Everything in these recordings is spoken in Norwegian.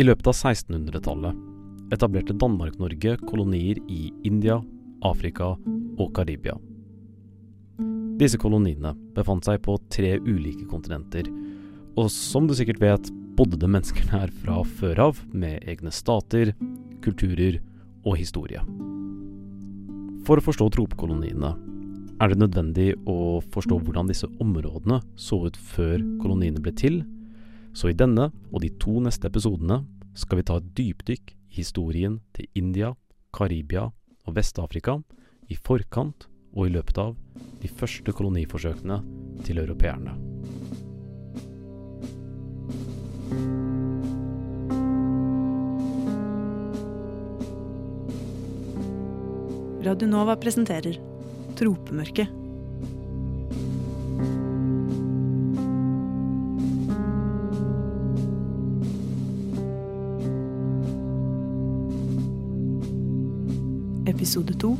I løpet av 1600-tallet etablerte Danmark-Norge kolonier i India, Afrika og Karibia. Disse koloniene befant seg på tre ulike kontinenter, og som du sikkert vet, bodde det mennesker her fra før av, med egne stater, kulturer og historie. For å forstå tropekoloniene er det nødvendig å forstå hvordan disse områdene så ut før koloniene ble til, så i denne og de to neste episodene skal vi ta et dypdykk i historien til India, Karibia og Vest-Afrika i forkant og i løpet av de første koloniforsøkene til europeerne. Radionova presenterer Tropemørket. Episode to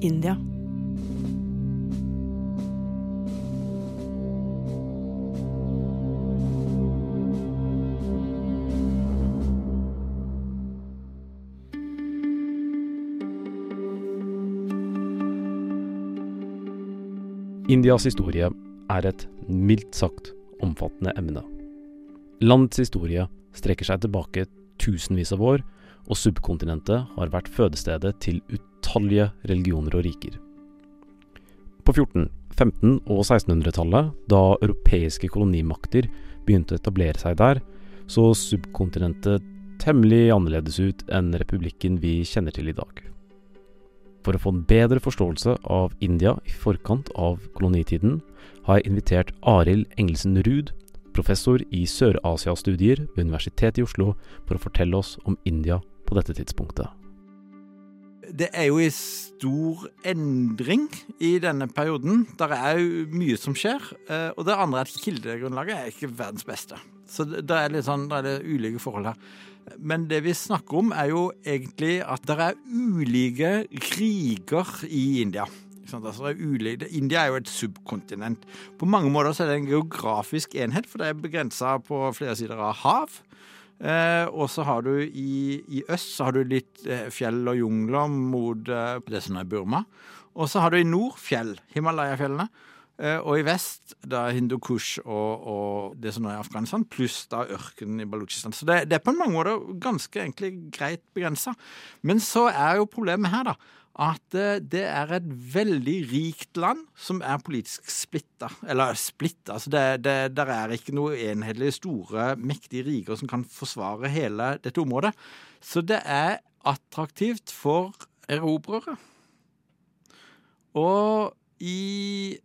India. Indias historie er et mildt sagt omfattende emne. Landets historie strekker seg tilbake tusenvis av år, og subkontinentet har vært fødestedet til utallige religioner og riker. På 14-, 15- og 1600-tallet, da europeiske kolonimakter begynte å etablere seg der, så subkontinentet temmelig annerledes ut enn republikken vi kjenner til i dag. For å få en bedre forståelse av India i forkant av kolonitiden, har jeg invitert Arild Engelsen Ruud, professor i Sør-Asia-studier ved Universitetet i Oslo, for å fortelle oss om India på dette tidspunktet. Det er jo en stor endring i denne perioden. Det er jo mye som skjer. eh, Og det andre er at kildegrunnlaget er ikke verdens beste. Så det er litt sånn, det er det ulike forhold her. Men det vi snakker om, er jo egentlig at det er ulike kriger i India. Altså, India er jo et subkontinent. På mange måter er det en geografisk enhet, for det er begrensa på flere sider av hav. Eh, og så har du i, i øst så har du litt eh, fjell og jungler mot eh, det som er Burma. Og så har du i nord fjell, Himalaya-fjellene. Eh, og i vest da Hindukush og, og det som nå er Afghanistan, pluss da ørkenen i Balutsjistan. Så det, det er på mange måter ganske egentlig greit begrensa. Men så er jo problemet her, da, at eh, det er et veldig rikt land som er politisk splitta. Eller splitta, altså det, det der er ikke noe enhetlig store, mektige riker som kan forsvare hele dette området. Så det er attraktivt for erobrere. Og i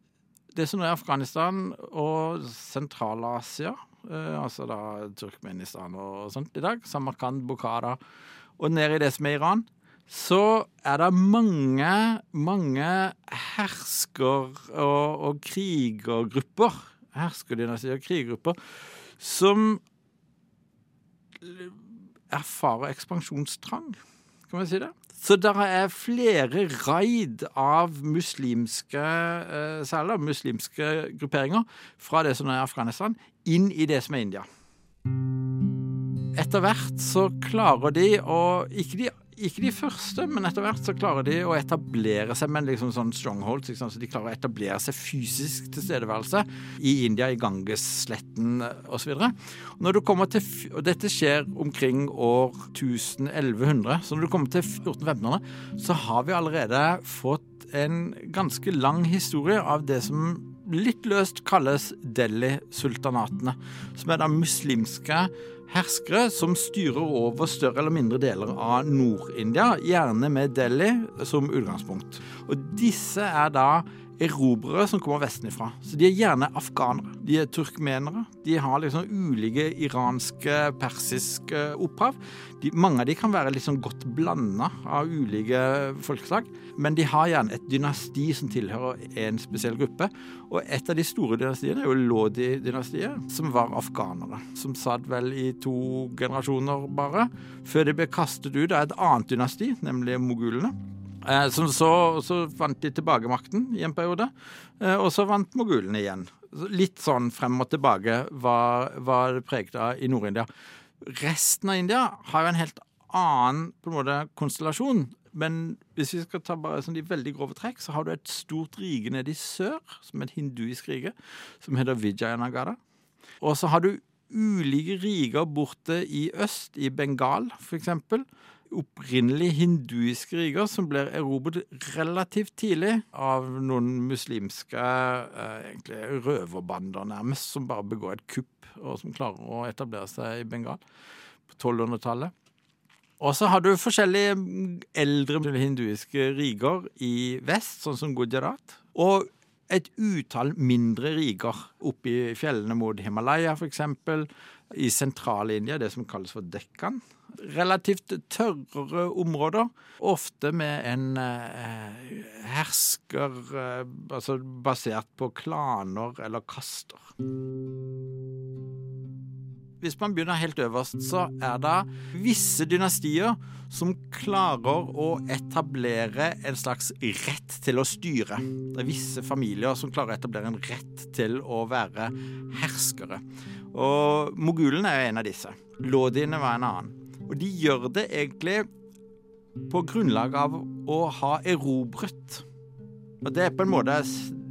det som er Afghanistan og Sentral-Asia, eh, altså da Turkmenistan og sånt i dag, Samarkand, Bukhara, og ned i det som er Iran, så er det mange, mange hersker- og, og krigergrupper, herskerdynastier og krigergrupper, som erfarer ekspansjonstrang, kan man si det. Så det er flere raid av muslimske, eh, særlig muslimske grupperinger fra det som er Afghanistan, inn i det som er India. Etter hvert så klarer de å Ikke de, ikke de første, men etter hvert så klarer de å etablere seg med liksom sånn strongholds. Liksom. Så de klarer å etablere seg fysisk tilstedeværelse i India, i Ganges-sletten osv. Når du kommer til, og dette skjer omkring år 1000-1100, så når du kommer til 1400-1500, så har vi allerede fått en ganske lang historie av det som litt løst kalles Delhi-sultanatene. Som er da muslimske herskere som styrer over større eller mindre deler av Nord-India, gjerne med Delhi som utgangspunkt. Og disse er da erobrere som kommer vestenfra. Så de er gjerne afghanere. De er turkmenere. De har liksom ulike iranske, persiske opphav. De, mange av de kan være liksom godt blanda av ulike folkeslag, men de har gjerne et dynasti som tilhører en spesiell gruppe. Og et av de store dynastiene er jo Lodi-dynastiet, som var afghanere. Som satt vel i to generasjoner bare, før de ble kastet ut av et annet dynasti, nemlig mogulene. Eh, som så, så vant de tilbake makten i en periode, eh, og så vant mogulene igjen. Litt sånn frem og tilbake var, var preget av i Nord-India. Resten av India har jo en helt annen på en måte konstellasjon. Men hvis vi skal ta bare sånn de veldig grove trekk, så har du et stort rike nede i sør, som er et hinduisk rike, som heter Vijayanagara. Og så har du ulike riker borte i øst, i Bengal f.eks. Opprinnelig hinduiske riker som blir erobret relativt tidlig av noen muslimske eh, egentlig røverbander, nærmest, som bare begår et kupp, og som klarer å etablere seg i Bengal på 1200-tallet. Og så har du forskjellige eldre hinduiske riger i vest, sånn som Gujarat. Og et utall mindre riker oppe i fjellene mot Himalaya, f.eks. I sentral-India, det som kalles for Dekkan. Relativt tørrere områder, ofte med en eh, hersker eh, altså basert på klaner eller kaster. Hvis man begynner helt øverst, så er det visse dynastier som klarer å etablere en slags rett til å styre. Det er visse familier som klarer å etablere en rett til å være herskere. Og mogulene er en av disse. Lodiene var en annen. Og de gjør det egentlig på grunnlag av å ha erobret. Og det er på en måte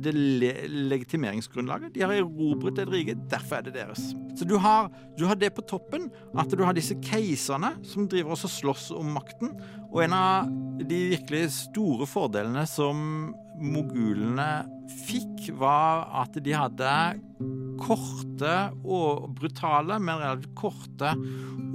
det legitimeringsgrunnlaget. De har erobret et rike, derfor er det deres. Så du har, du har, det på toppen, at du har disse keiserne som driver og slåss om makten. Og en av de virkelig store fordelene som mogulene fikk, var at de hadde korte og brutale, men relativt korte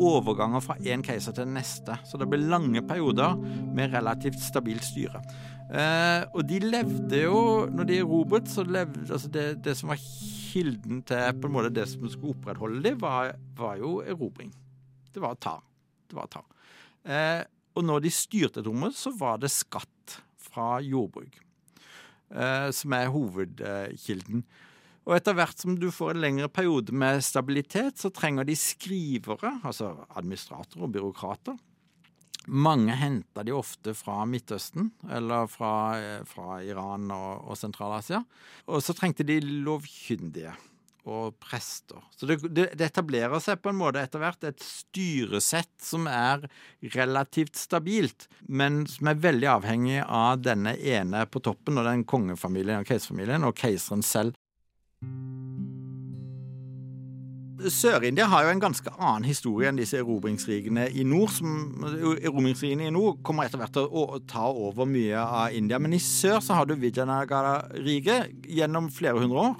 overganger fra én keiser til den neste. Så det ble lange perioder med relativt stabilt styre. Eh, og de levde jo Når de erobret, så levde altså det, det, som var kilden til på en måte det som skulle opprettholde dem, var, var jo erobring. Det var å ta. Det var å ta. Eh, og når de styrte et område, så var det skatt fra jordbruk. Eh, som er hovedkilden. Og etter hvert som du får en lengre periode med stabilitet, så trenger de skrivere, altså administratorer og byråkrater. Mange henter de ofte fra Midtøsten, eller fra, eh, fra Iran og, og Sentral-Asia. Og så trengte de lovkyndige og prester. Så det, det, etablerer seg på en måte etter hvert et styresett som er relativt stabilt, men som er veldig avhengig av denne ene på toppen, og den kongefamilien og keiserfamilien, og keiseren selv. Sør-India har jo en ganske annen historie enn disse erobringsrigene i nord. Som, erobringsrigene i nord kommer etter hvert til å ta over mye av India. Men i sør så har du Vijayanagara-riket gjennom flere hundre år.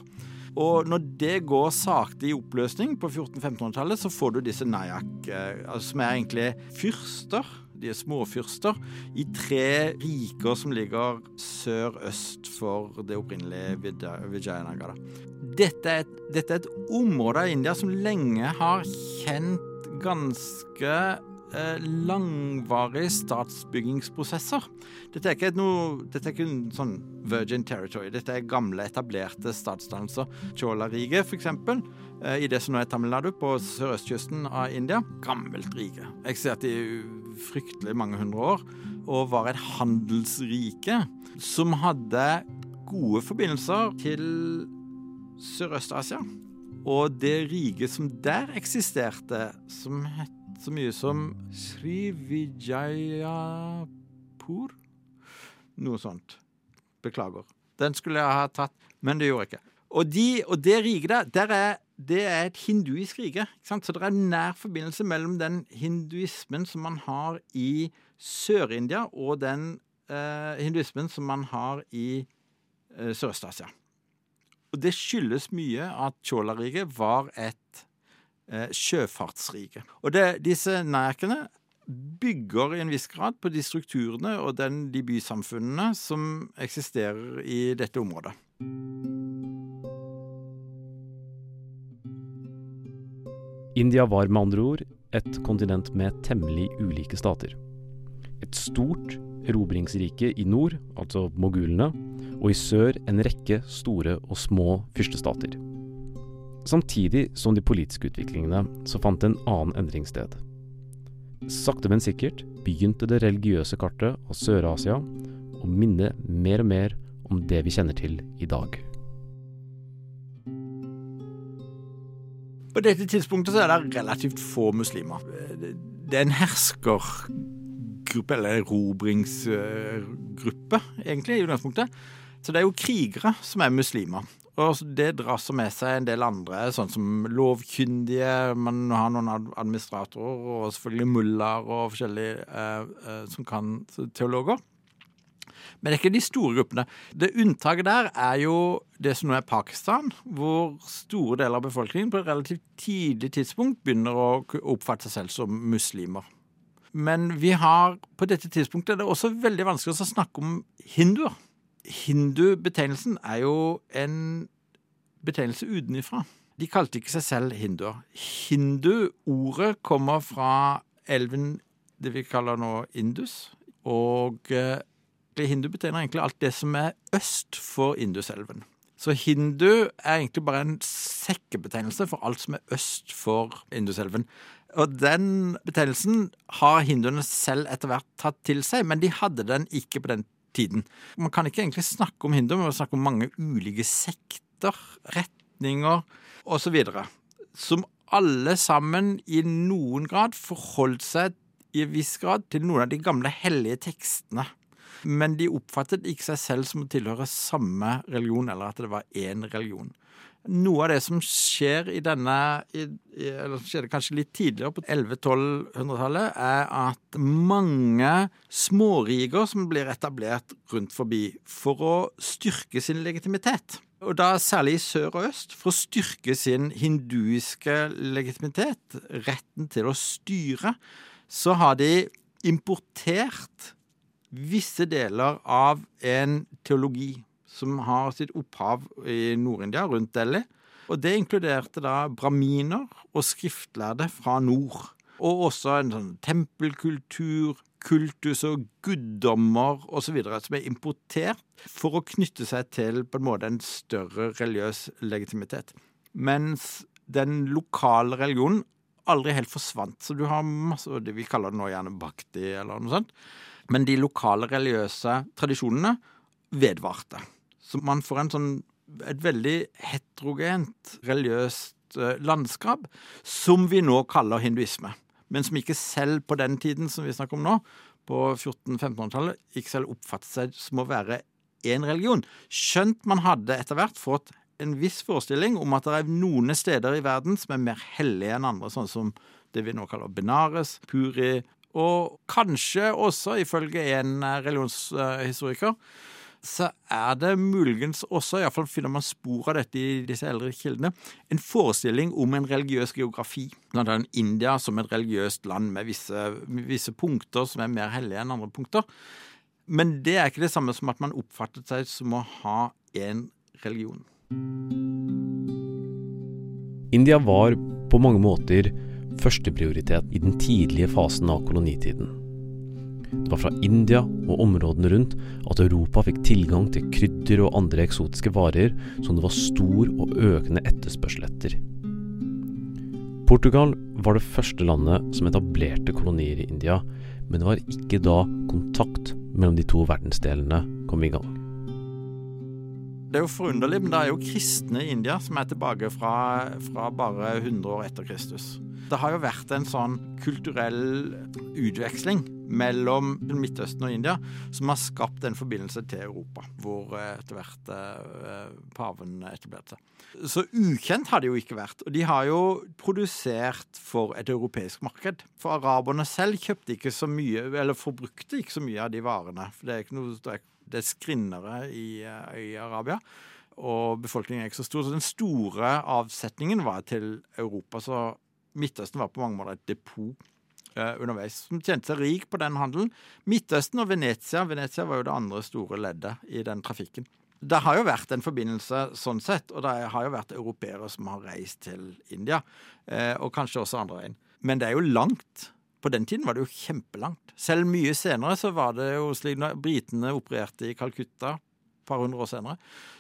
Og når det går sakte i oppløsning på 1400-1500-tallet, så får du disse nayak, eh, altså som er egentlig fyrster. De er småfyrster i tre riker som ligger sør-øst for det opprinnelige Vijayanagara. Dette er, et, dette er et område av India som lenge har kjent ganske langvarige statsbyggingsprosesser. Dette er ikke noe Dette er ikke en sånn virgin territory. Dette er gamle, etablerte statsdannelser. Chola-riket, f.eks., eh, i det som nå er Tamil Nadu, på sørøstkysten av India. Gammelt rike. Eksisterte i fryktelig mange hundre år. Og var et handelsrike som hadde gode forbindelser til Sørøst-Asia. Og det riket som der eksisterte, som het så mye som Srivijayapur Noe sånt. Beklager. Den skulle jeg ha tatt, men det gjorde jeg ikke. Og, de, og det riket der, der er, det er et hinduisk rike. Så det er nær forbindelse mellom den hinduismen som man har i Sør-India, og den eh, hinduismen som man har i eh, Sørøst-Asia. Og det skyldes mye at Chola-riket var et eh, sjøfartsrike. Og det, disse nærkene bygger i en viss grad på de strukturene og den, de bysamfunnene som eksisterer i dette området. India var med andre ord et kontinent med temmelig ulike stater. Et stort erobringsrike i nord, altså mogulene, og i sør en rekke store og små fyrstestater. Samtidig som de politiske utviklingene så fant en annen endring sted. Sakte, men sikkert begynte det religiøse kartet av Sør-Asia å minne mer og mer om det vi kjenner til i dag. På dette tidspunktet så er det relativt få muslimer. Det er en herskergruppe, eller erobringsgruppe, egentlig, i utgangspunktet. Så det er jo krigere som er muslimer. Og det drar så med seg en del andre, sånn som lovkyndige, man har noen administratorer, og selvfølgelig mullaer og forskjellige eh, eh, som kan teologer. Men det er ikke de store gruppene. Det unntaket der er jo det som nå er Pakistan, hvor store deler av befolkningen på et relativt tidlig tidspunkt begynner å oppfatte seg selv som muslimer. Men vi har på dette tidspunktet det er også veldig vanskelig å snakke om hinduer. Hindu-betegnelsen er jo en betegnelse utenfra. De kalte ikke seg selv hinduer. Hindu-ordet kommer fra elven det vi kaller nå Indus. Og eh, hindu betegner egentlig alt det som er øst for Induselven. Så hindu er egentlig bare en sekkebetegnelse for alt som er øst for Induselven. Og den betegnelsen har hinduene selv etter hvert tatt til seg, men de hadde den ikke på den tiden. Man kan ikke egentlig snakke om hinduer, men snakke om mange ulike sekter, retninger osv. Som alle sammen i noen grad forholdt seg i en viss grad til noen av de gamle hellige tekstene men de oppfattet ikke seg selv som å tilhøre samme religion, eller at det var én religion. Noe av det som skjer i denne i, Eller skjedde kanskje litt tidligere, på 1100-1200-tallet, er at mange småriger som blir etablert rundt forbi for å styrke sin legitimitet. Og da særlig i sør og øst, for å styrke sin hinduiske legitimitet, retten til å styre, så har de importert visse deler av en teologi som har sitt opphav i Nord-India, rundt Delhi. Og det inkluderte da braminer og skriftlærde fra nord. Og også en sånn tempelkultur, kultus og guddommer osv. som er importert for å knytte seg til på en måte en større religiøs legitimitet. Mens den lokale religionen aldri helt forsvant. Så du har masse det Vi kaller det nå gjerne bhakti eller noe sånt. Men de lokale religiøse tradisjonene vedvarte. Så man får sånn, et veldig heterogent religiøst eh, landskap som vi nå kaller hinduisme. Men som ikke selv på den tiden som vi snakker om nå, på 1400-1500-tallet, ikke selv oppfattet seg som å være én religion. Skjønt man hadde etter hvert fått en viss forestilling om at det er noen steder i verden som er mer hellige enn andre, sånn som det vi nå kaller Benares, Puri, og kanskje også, ifølge en eh, religionshistoriker, så er det muligens også, iallfall finner man spor av dette i disse eldre kildene, en forestilling om en religiøs geografi. Blant annet India som et religiøst land med visse, visse punkter som er mer hellige enn andre punkter. Men det er ikke det samme som at man oppfattet seg som å ha én religion. India var på mange måter førsteprioritet i den tidlige fasen av kolonitiden. Det var fra India og områdene rundt at Europa fikk tilgang til krydder og andre eksotiske varer som det var stor og økende etterspørsel etter. Portugal var det første landet som etablerte kolonier i India, men det var ikke da kontakt mellom de to verdensdelene kom i gang. Det er jo forunderlig, men det er jo kristne i India som er tilbake fra, fra bare 100 år etter Kristus. Det har jo vært en sånn kulturell utveksling mellom Midtøsten og India som har skapt en forbindelse til Europa, hvor eh, etter hvert eh, paven etablerte seg. Så ukjent har det jo ikke vært. Og de har jo produsert for et europeisk marked. For araberne selv kjøpte ikke så mye, eller forbrukte ikke så mye av de varene. For det er ikke noe det er skrinnere i, eh, i Arabia og befolkningen er ikke så stor. Så den store avsetningen var til Europa. Så Midtøsten var på mange måter et depot eh, underveis, som tjente seg rik på den handelen. Midtøsten og Venezia Venezia var jo det andre store leddet i den trafikken. Det har jo vært en forbindelse sånn sett, og det har jo vært europeere som har reist til India, eh, og kanskje også andre veien. Men det er jo langt. På den tiden var det jo kjempelangt. Selv mye senere så var det jo slik når britene opererte i Calcutta et par hundre år senere,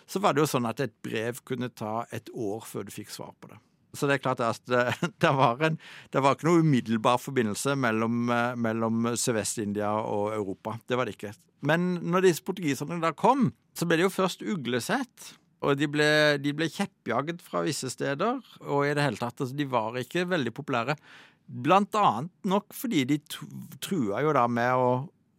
så var det jo sånn at et brev kunne ta et år før du fikk svar på det. Så det er klart at det, det, var, en, det var ikke noe umiddelbar forbindelse mellom, eh, mellom Sørvest-India og Europa. Det var det ikke. Men når disse portugiserne da kom, så ble det jo først uglesett Og de ble, de ble kjeppjaget fra visse steder, og i det hele tatt, altså, de var ikke veldig populære. Blant annet nok fordi de trua jo da med å,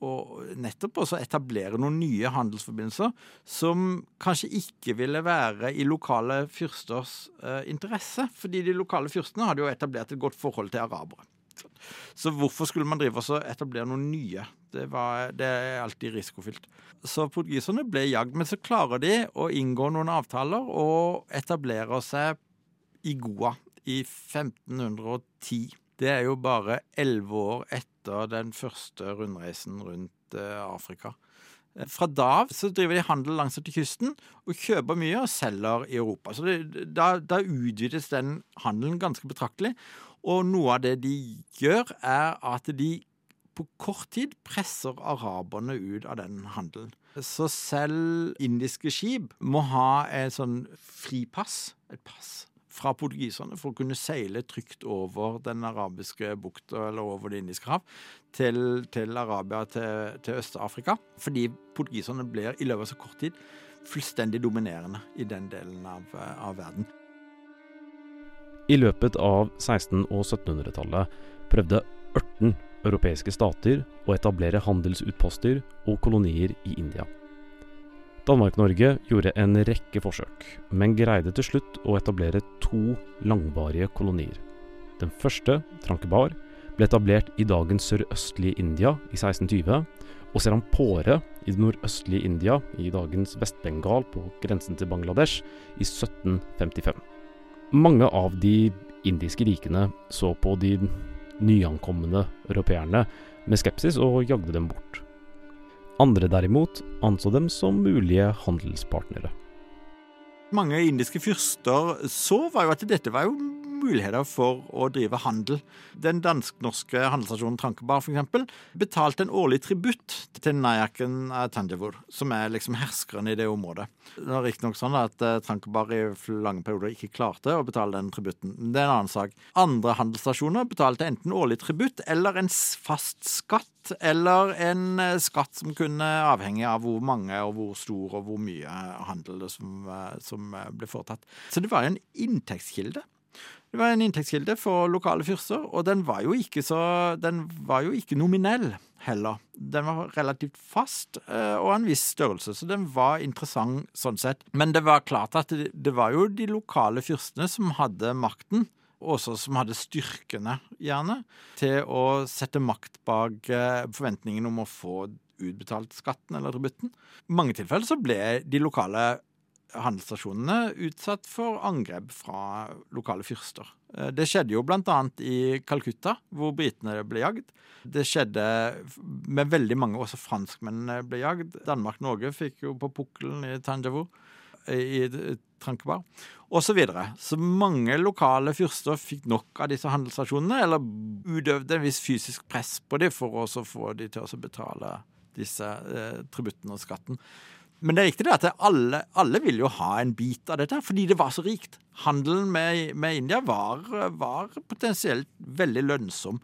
og nettopp også etablere noen nye handelsforbindelser som kanskje ikke ville være i lokale fyrsters eh, interesse. Fordi de lokale fyrstene hadde jo etablert et godt forhold til arabere. Så hvorfor skulle man drive og etablere noen nye? Det, var, det, er alltid risikofylt. Så portugiserne ble jagd, men så klarer de å inngå noen avtaler og etablerer seg i Goa i 1510. Det er jo bare elleve år etter den første rundreisen rundt eh, Afrika. Fra da av driver de handel langs til kysten og kjøper mye og selger i Europa. Så det, da, da utvides den handelen ganske betraktelig. Og noe av det de gjør, er at de på kort tid presser araberne ut av den handelen. Så selv indiske skip må ha et sånn fripass, et pass, fra portugiserne for å kunne seile trygt over den arabiske bukta eller over Det indiske hav til, til Arabia, til, til Øst-Afrika. Fordi portugiserne blir i løpet av så kort tid fullstendig dominerende i den delen av, av verden. I løpet av 1600- og 1700-tallet prøvde 18 europeiske stater å etablere handelsutposter og kolonier i India. Danmark-Norge gjorde en rekke forsøk, men greide til slutt å etablere to langvarige kolonier. Den første, Trankebar, ble etablert i dagens sørøstlige India i 1620, og Serampore i det nordøstlige India, i dagens Vest-Bengal på grensen til Bangladesh, i 1755. Mange av de indiske rikene så på de nyankomne europeerne med skepsis og jagde dem bort. Andre derimot anså dem som mulige handelspartnere. Mange indiske fyrster så var jo at dette var jo muligheter for å drive handel. Den dansk-norske handelsstasjonen Trankebar f.eks. betalte en årlig tributt til Nayaken Tanjavur, som er liksom herskeren i det området. Det var riktignok sånn at uh, Trankebar i lange perioder ikke klarte å betale den tributten. Det er en annen sak. Andre handelsstasjoner betalte enten årlig tributt eller en fast skatt, eller en uh, skatt som kunne avhenge av hvor mange og hvor stor og hvor mye handel som, uh, som ble foretatt. Så det var en inntektskilde. Det var en inntektskilde for lokale fyrster, og den var jo ikke så var jo ikke nominell heller. Den var relativt fast eh, og av en viss størrelse, så den var interessant sånn sett. Men det var klart at det, det var jo de lokale fyrstene som hadde makten også som hadde styrkene, gjerne, til å sette makt bak eh, forventningen om å få utbetalt skatten eller tributten. I mange tilfeller så ble de lokale handelsstasjonene utsatt for angrep fra lokale fyrster. Eh, det skjedde jo bl.a. i Calcutta, hvor britene ble jagd. Det skjedde med veldig mange, også franskmennene ble jagd. Danmark-Norge fikk jo på pukkelen i Tanjavur, i Trankebar, osv. Så, videre. så mange lokale fyrster fikk nok av disse handelsstasjonene, eller utøvde en viss fysisk press på dem for å få dem til å betale disse eh, tributtene og skatten. Men det er riktig det at alle, alle vil jo ha en bit av dette, fordi det var så rikt. Handelen med, med India var, var, potensielt veldig lønnsom.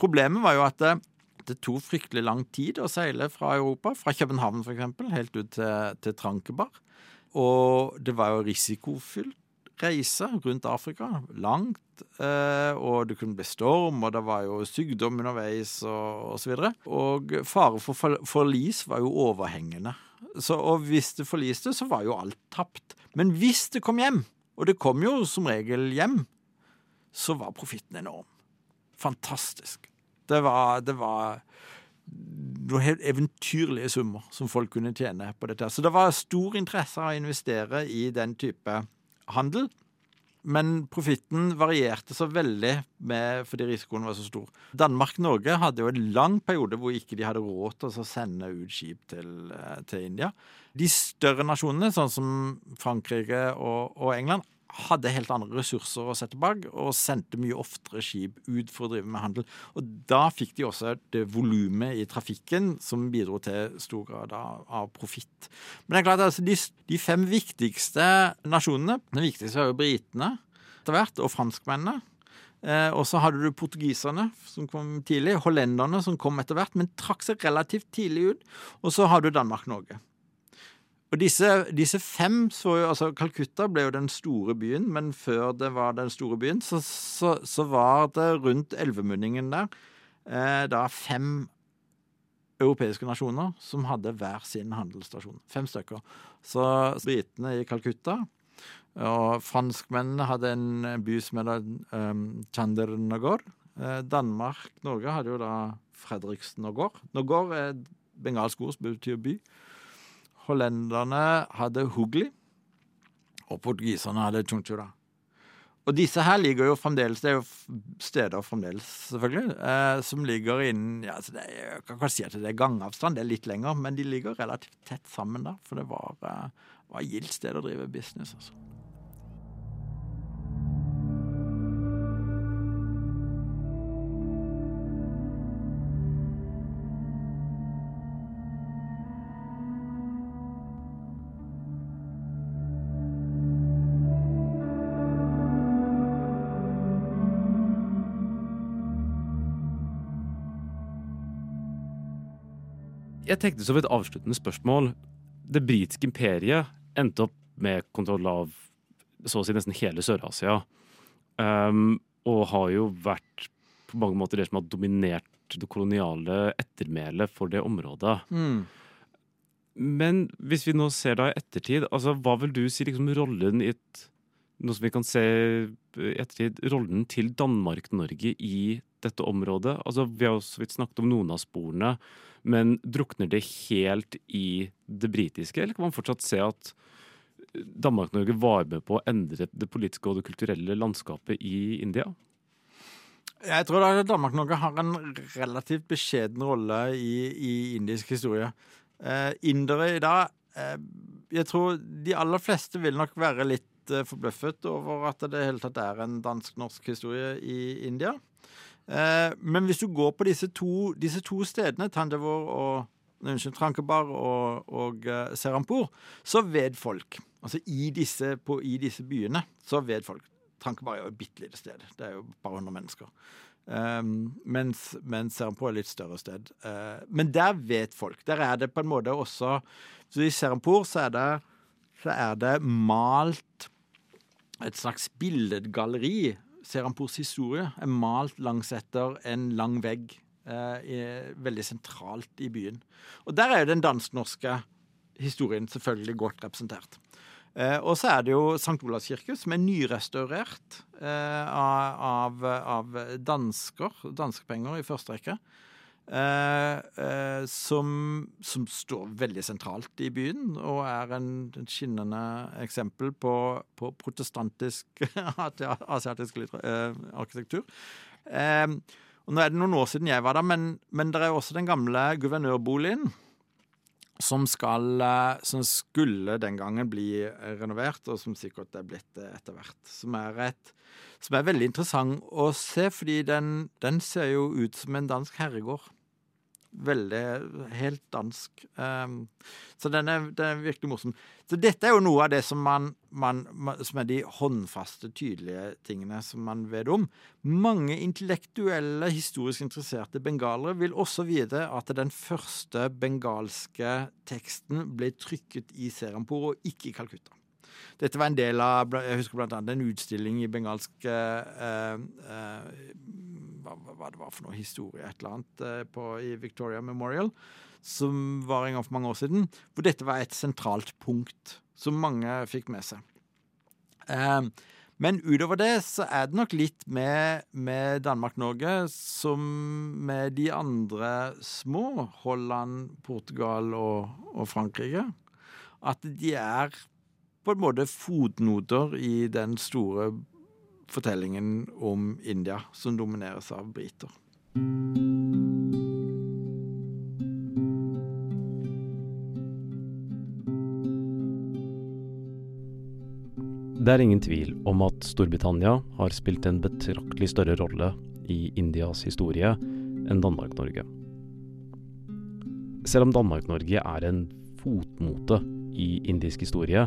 Problemet var jo at det, det, tok fryktelig lang tid å seile fra Europa, fra København f.eks., helt ut til, til Trankebar. Og det var jo risikofylt reise rundt Afrika. Langt. Eh, og det kunne bli storm, og det var jo sykdom underveis og osv. Og, og fare for forlis var jo overhengende. Så, og hvis det forliste, så var jo alt tapt. Men hvis det kom hjem, og det kom jo som regel hjem, så var profitten enorm. Fantastisk. Det var, det var noen helt eventyrlige summer som folk kunne tjene på dette. Så det var stor interesse av å investere i den type handel. Men profitten varierte så veldig med, fordi risikoen var så stor. Danmark-Norge hadde jo en lang periode hvor ikke de hadde råd til å sende ut skip til, eh, til India. De større nasjonene, sånn som Frankrike og, og England, hadde helt andre ressurser å sette bak, og sendte mye oftere skip ut for å drive med handel. Og da fikk de også det volumet i trafikken som bidro til stor grad av, av profitt. Men det er klart altså, de, de, fem viktigste nasjonene Den viktigste er jo britene etter hvert, og franskmennene. Eh, og så hadde du portugiserne, som kom tidlig. Hollenderne, som kom etter hvert, men trakk seg relativt tidlig ut. Og så har du Danmark-Norge. Og disse, disse, fem så jo altså Calcutta ble jo den store byen, men før det var den store byen, så, så, så var det rundt elvemunningen der eh, da fem europeiske nasjoner som hadde hver sin handelsstasjon. Fem stykker. Så britene i Calcutta og franskmennene hadde en by som het um, Chandernagor. Eh, Danmark, Norge hadde jo da Fredriksnogor. Nogor er bengalsk ord som betyr by. Hollenderne hadde Hugli, og portugiserne hadde Chunchura. Og disse her ligger jo fremdeles Det er jo steder fremdeles, selvfølgelig, eh, som ligger innen ja, altså det Jeg kan ikke si at det er gangavstand, det er litt lenger, men de ligger relativt tett sammen da. For det var, eh, var gildt sted å drive business, altså. Jeg tenkte som et avsluttende spørsmål Det britiske imperiet endte opp med kontroll av så å si nesten hele Sør-Asia. Um, og har jo vært på mange måter det som har dominert det koloniale ettermælet for det området. Mm. Men hvis vi nå ser da i ettertid, altså hva vil du si liksom rollen i et Noe som vi kan se i ettertid, rollen til Danmark-Norge i dette området? Altså Vi har jo så vidt snakket om noen av sporene. Men drukner det helt i det britiske, eller kan man fortsatt se at Danmark-Norge var med på å endre det politiske og det kulturelle landskapet i India? Jeg tror da Danmark-Norge har en relativt beskjeden rolle i, i indisk historie. Eh, indere i dag eh, Jeg tror de aller fleste vil nok være litt eh, forbløffet over at det hele tatt er en dansk-norsk historie i India. Eh, men hvis du går på disse to, disse to stedene, Tandevor og unnskyld, Trankebar og, og uh, Serampur, så vet folk Altså i disse, på, i disse byene så vet folk Trankebar er jo et bitte lite sted. Det er jo bare 100 mennesker. Um, mens, mens Serampur er et litt større sted. Uh, men der vet folk. Der er det på en måte også Så i Serampur så er det, så er det malt et slags billedgalleri Serampurs historie er malt langs etter en lang vegg eh, veldig sentralt i byen. Og der er jo den dansk-norske historien selvfølgelig godt representert. Eh, og så er det jo St. Olavs kirke, som er nyrestaurert eh, av, av, dansker, danskepenger i første rekke. Eh, eh, som, som, står veldig sentralt i byen, og er en, en skinnende eksempel på, på protestantisk asiatisk eh, arkitektur. Eh, og Nå er det noen år siden jeg var der, men, men det er også den gamle guvernørboligen. Som, skal, eh, som skulle den gangen bli renovert, og som sikkert er blitt det etter hvert. Som er, som er veldig interessant å se, fordi den, den ser jo ut som en dansk herregård. Veldig Helt dansk. Um, så den er, den er, virkelig morsom. Så dette er jo noe av det som, man, man, som er de håndfaste, tydelige tingene som man vet om. Mange intellektuelle, historisk interesserte bengalere vil også vite at den første bengalske teksten ble trykket i Serampore og ikke i Calcutta. Dette var en del av jeg husker blant annet en utstilling i bengalsk eh, eh, hva, hva, det var for noe historie, et eller annet, eh, på, i Victoria Memorial, som var en gang for mange år siden, hvor dette var et sentralt punkt som mange fikk med seg. Eh, men utover det så er det nok litt med, med Danmark-Norge som med de andre små, Holland, Portugal og, og Frankrike, at de er på en måte fotnoter i den store fortellingen om India, som domineres av briter. Det er ingen tvil om at Storbritannia har spilt en betraktelig større rolle i Indias historie enn Danmark-Norge. Selv om Danmark-Norge er en fotnote i indisk historie,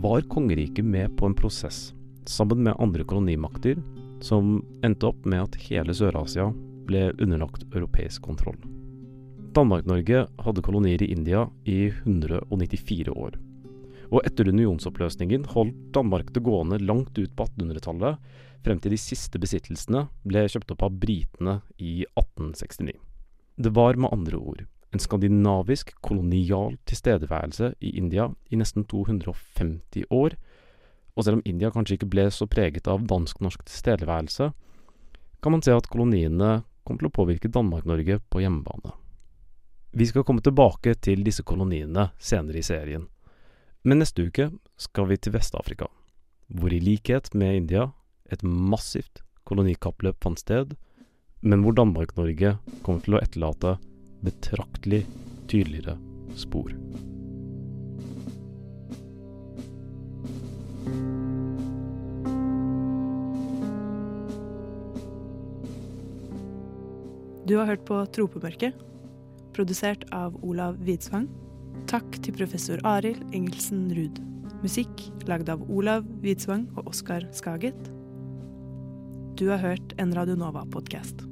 var kongeriket med på en prosess sammen med andre kolonimakter, som endte opp med at hele Sør-Asia ble underlagt europeisk kontroll. Danmark-Norge hadde kolonier i India i 194 år. Og etter unionsoppløsningen holdt Danmark det gående langt ut på 1800-tallet, frem til de siste besittelsene ble kjøpt opp av britene i 1869. Det var med andre ord en skandinavisk kolonial tilstedeværelse i India i nesten 250 år, og selv om India kanskje ikke ble så preget av dansk-norsk tilstedeværelse, kan man se at koloniene kom til å påvirke Danmark-Norge på hjemmebane. Vi skal komme tilbake til disse koloniene senere i serien, men neste uke skal vi til Vest-Afrika, hvor i likhet med India et massivt kolonikappløp fant sted, men hvor Danmark-Norge kommer til å etterlate betraktelig tydeligere spor. Du har hørt på Tropemørket, produsert av Olav Widsvang. Takk til professor Arild Engelsen Ruud. Musikk lagd av Olav Widsvang og Oskar Skaget. Du har hørt en Radionova-podkast.